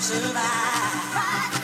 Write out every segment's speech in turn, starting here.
survive.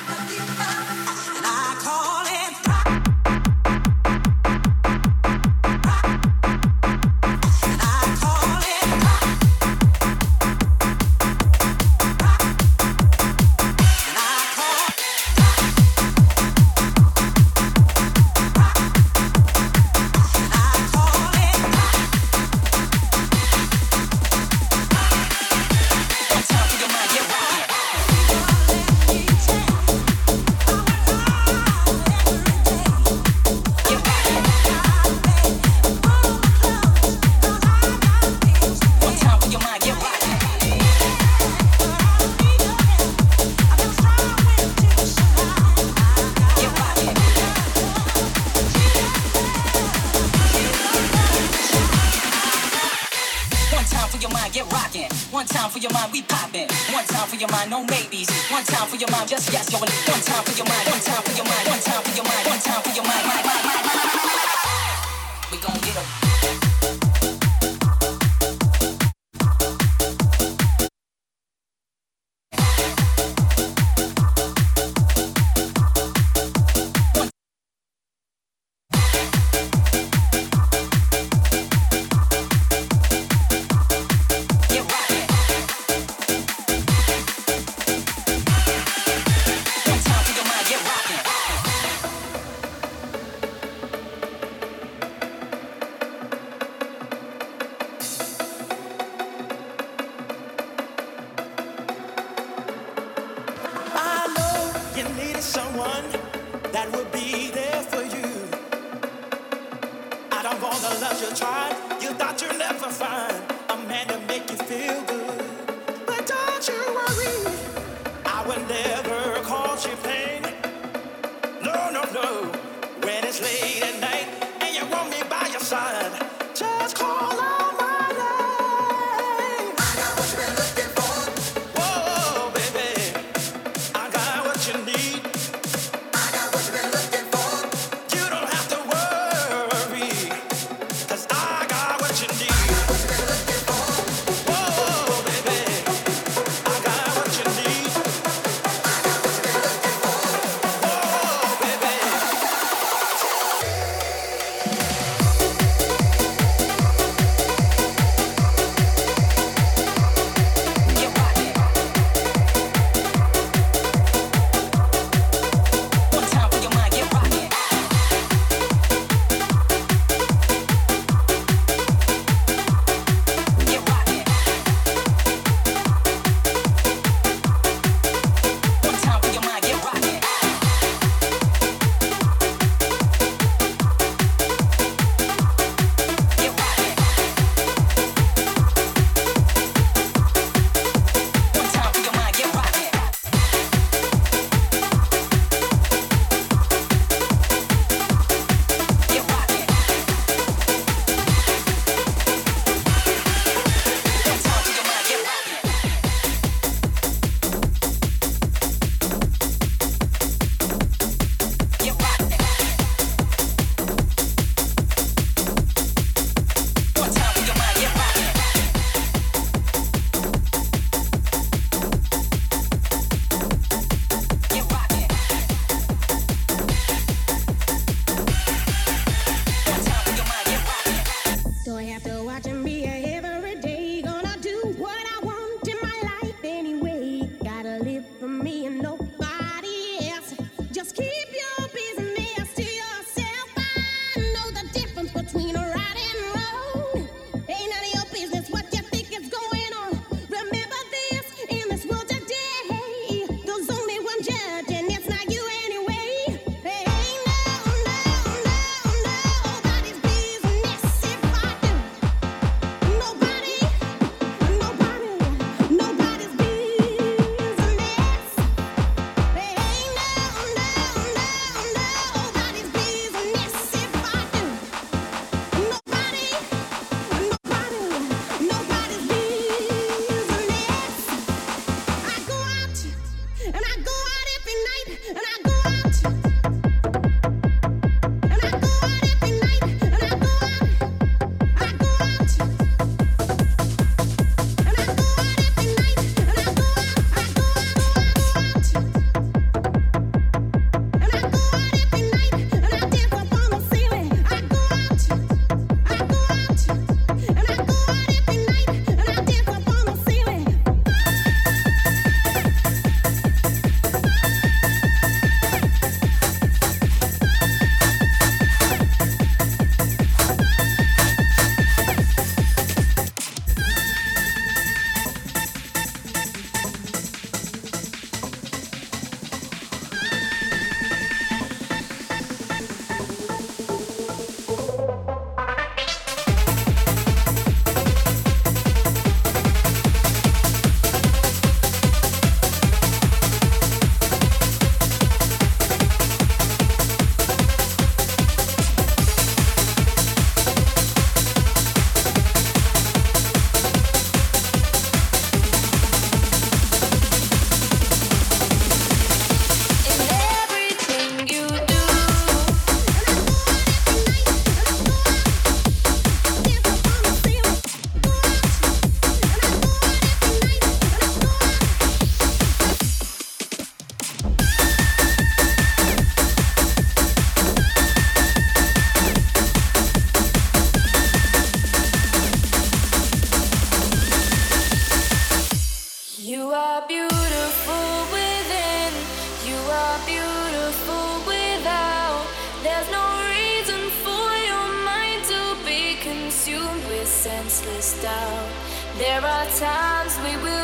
Never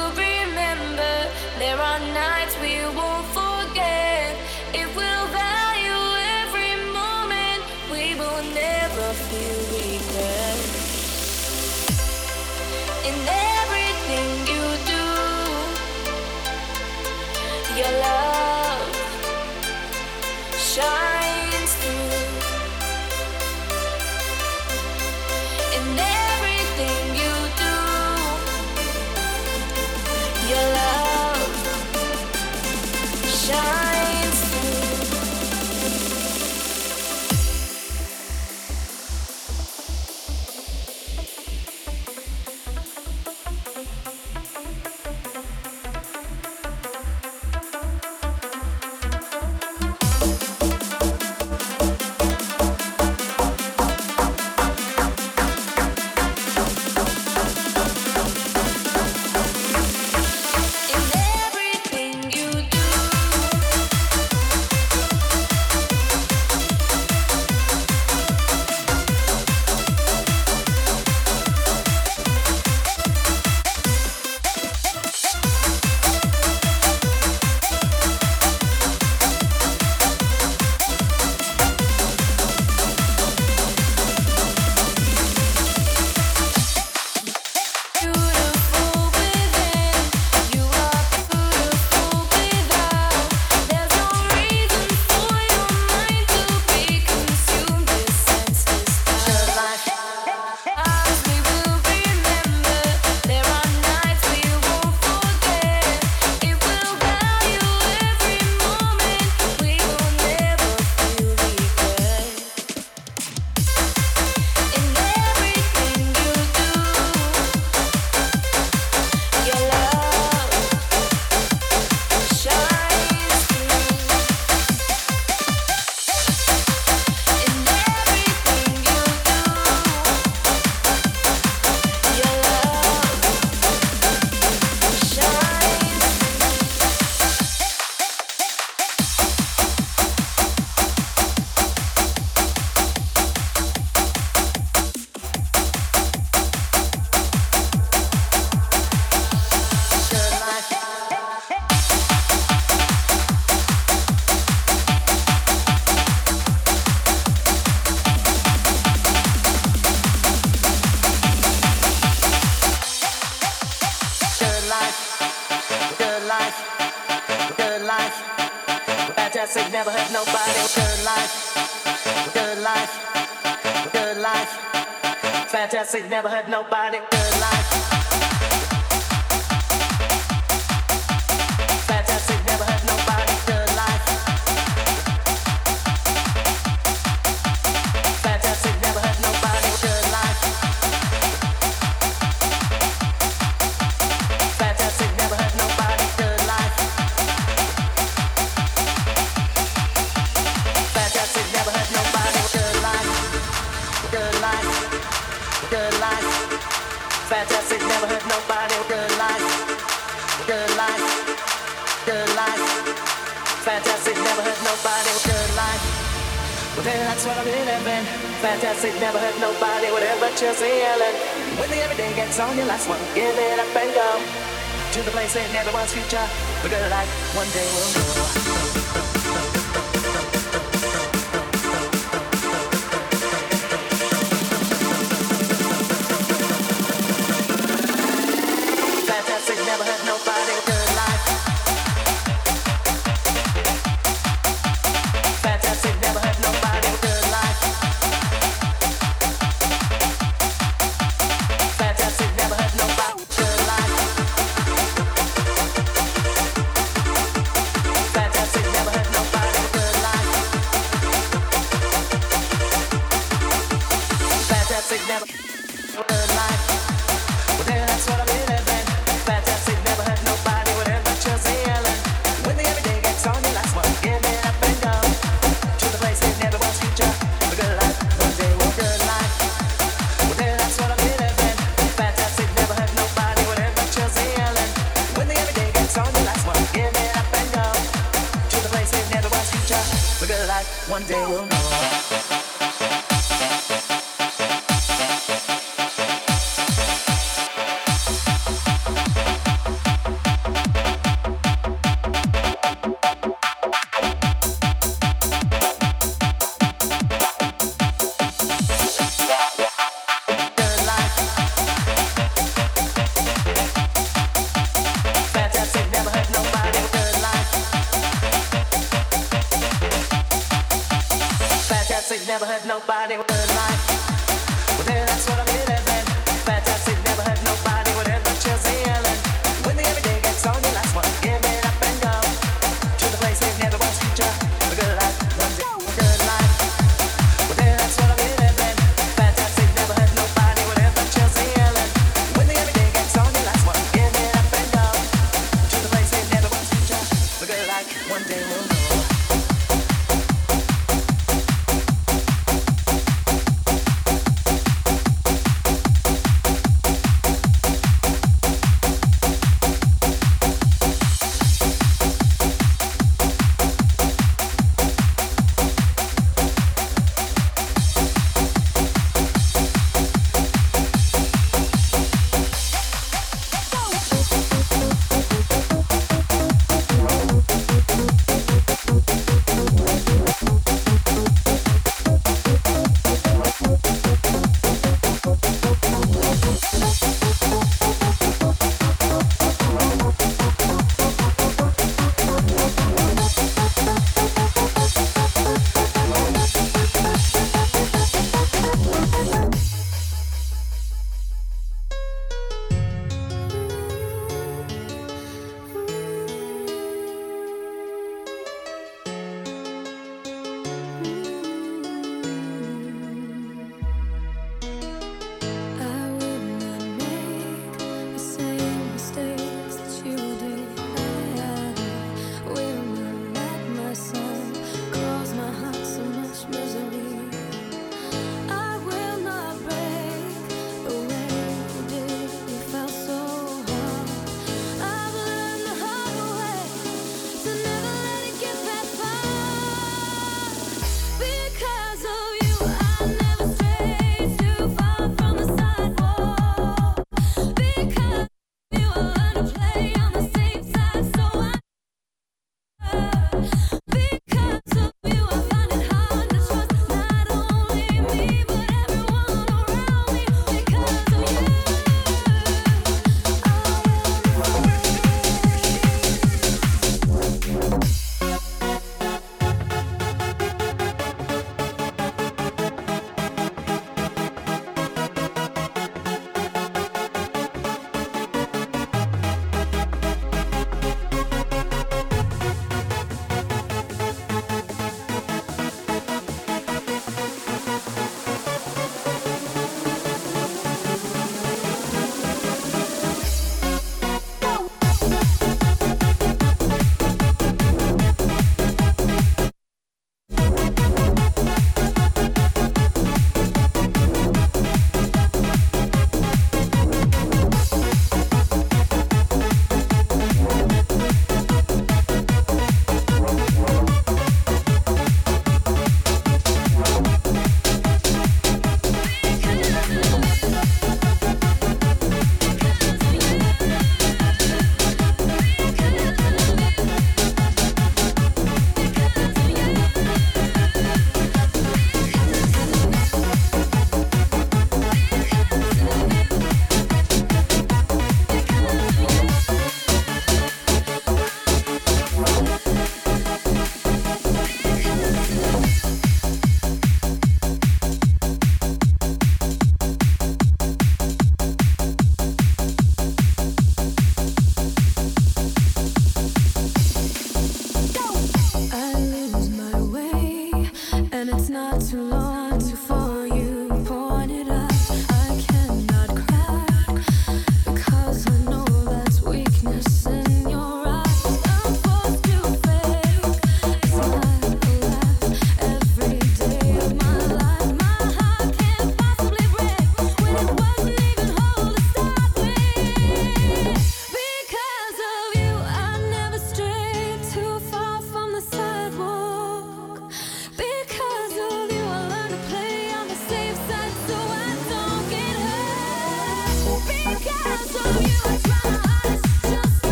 fantastic, never hurt nobody, Good life. Well, then that's what I've been living. Fantastic, never hurt nobody. whatever Chelsea yelling. When the everyday gets on your last one, give it up and go. To the place that never was future, we're gonna one day we'll go. One day we'll know.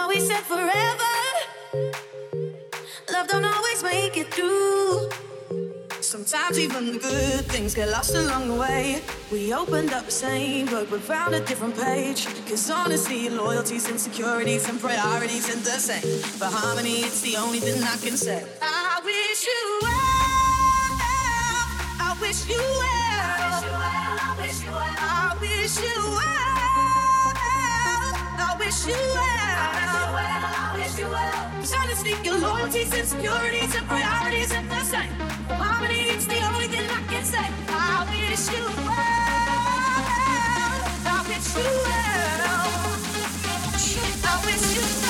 know we said forever. Love don't always make it through. Sometimes even the good things get lost along the way. We opened up the same book, but found a different page. Cause honesty, loyalties, insecurities, and priorities are the same. For harmony, it's the only thing I can say. I wish you well. I wish you well. I wish you well. I wish you well. I wish you well wish you well. I wish you well. I wish you well. Cause honestly, your loyalties, and insecurities, and priorities in the same. Harmony is the only thing I can say. I wish you well. I wish you well. I wish you well.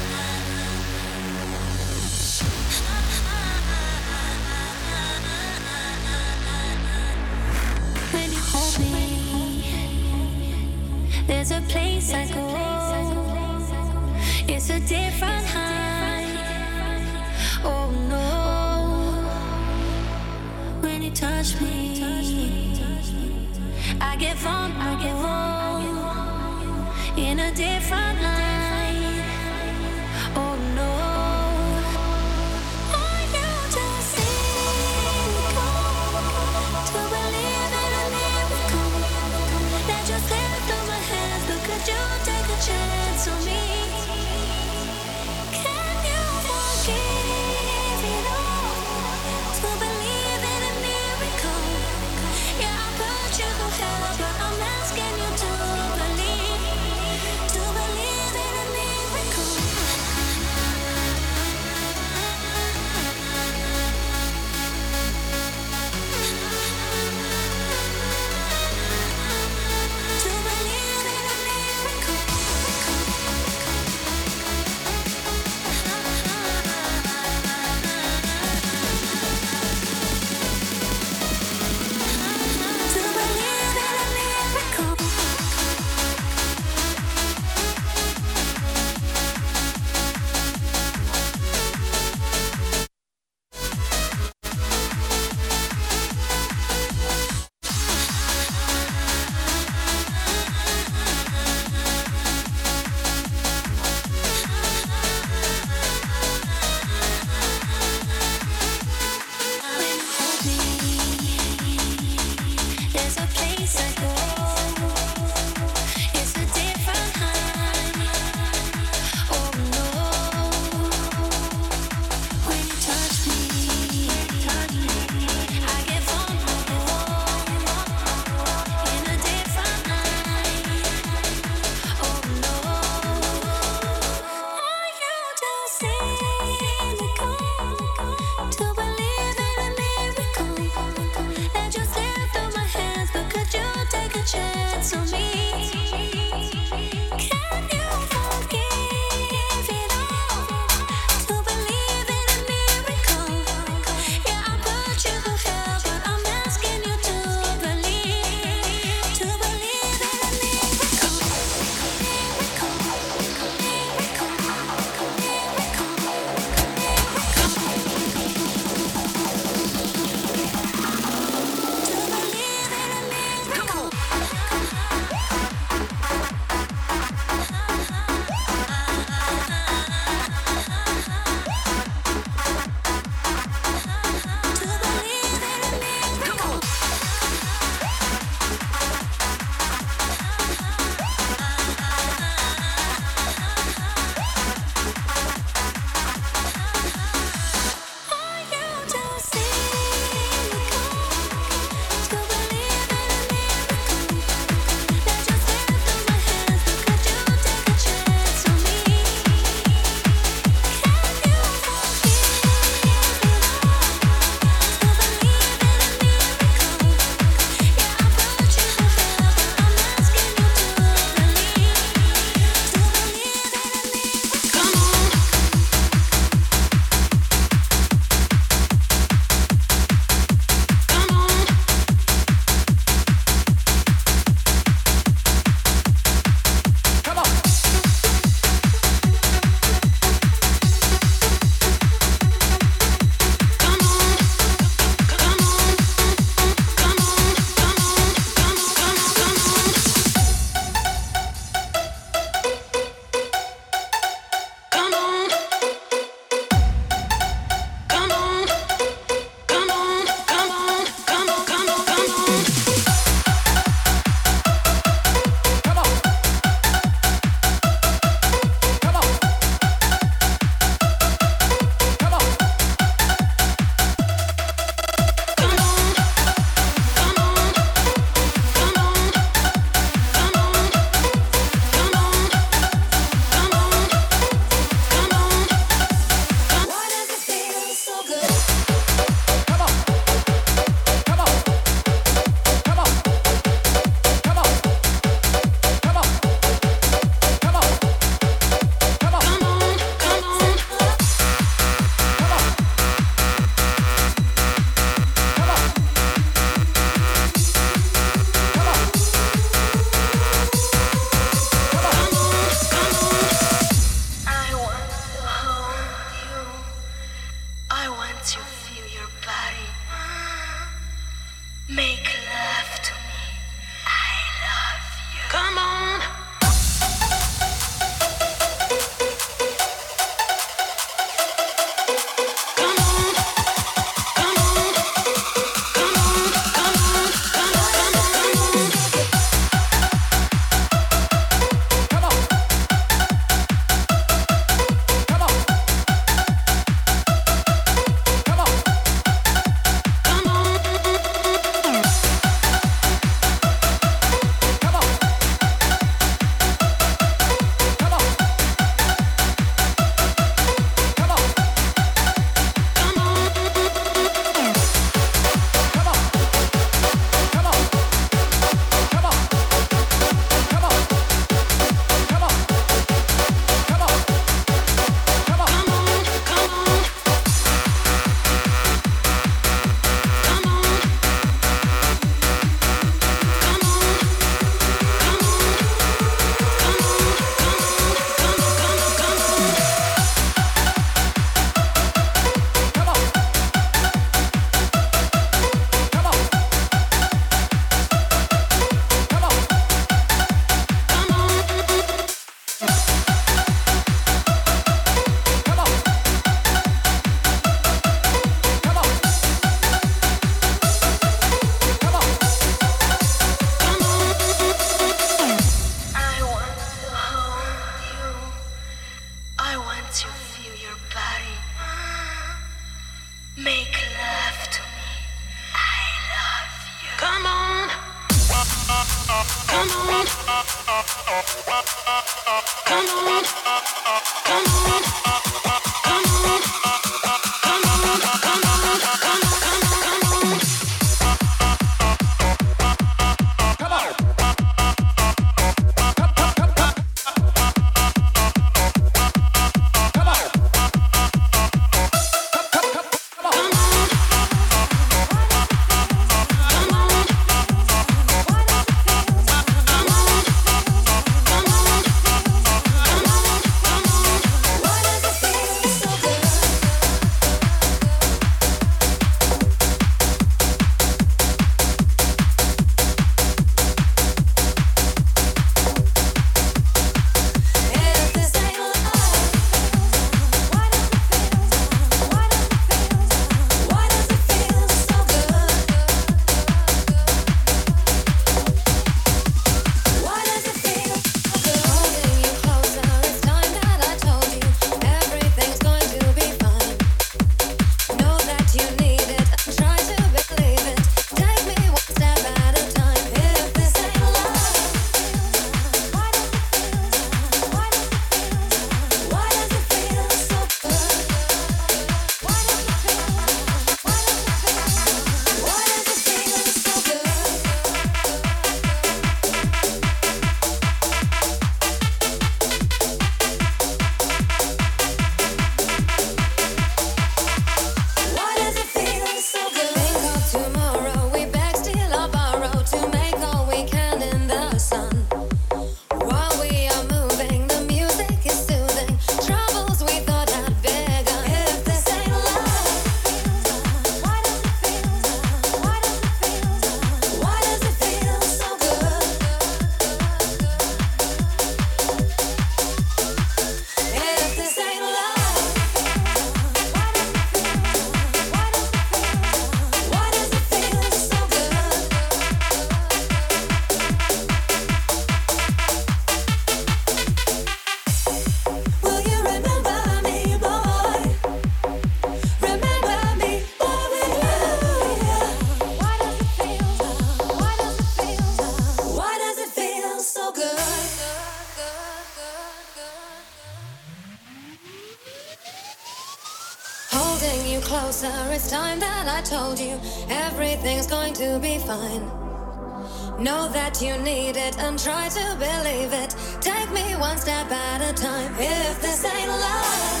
try to believe it. Take me one step at a time. If this ain't love,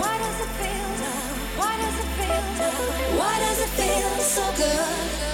why does it feel? Why does it feel? Why does it feel so good?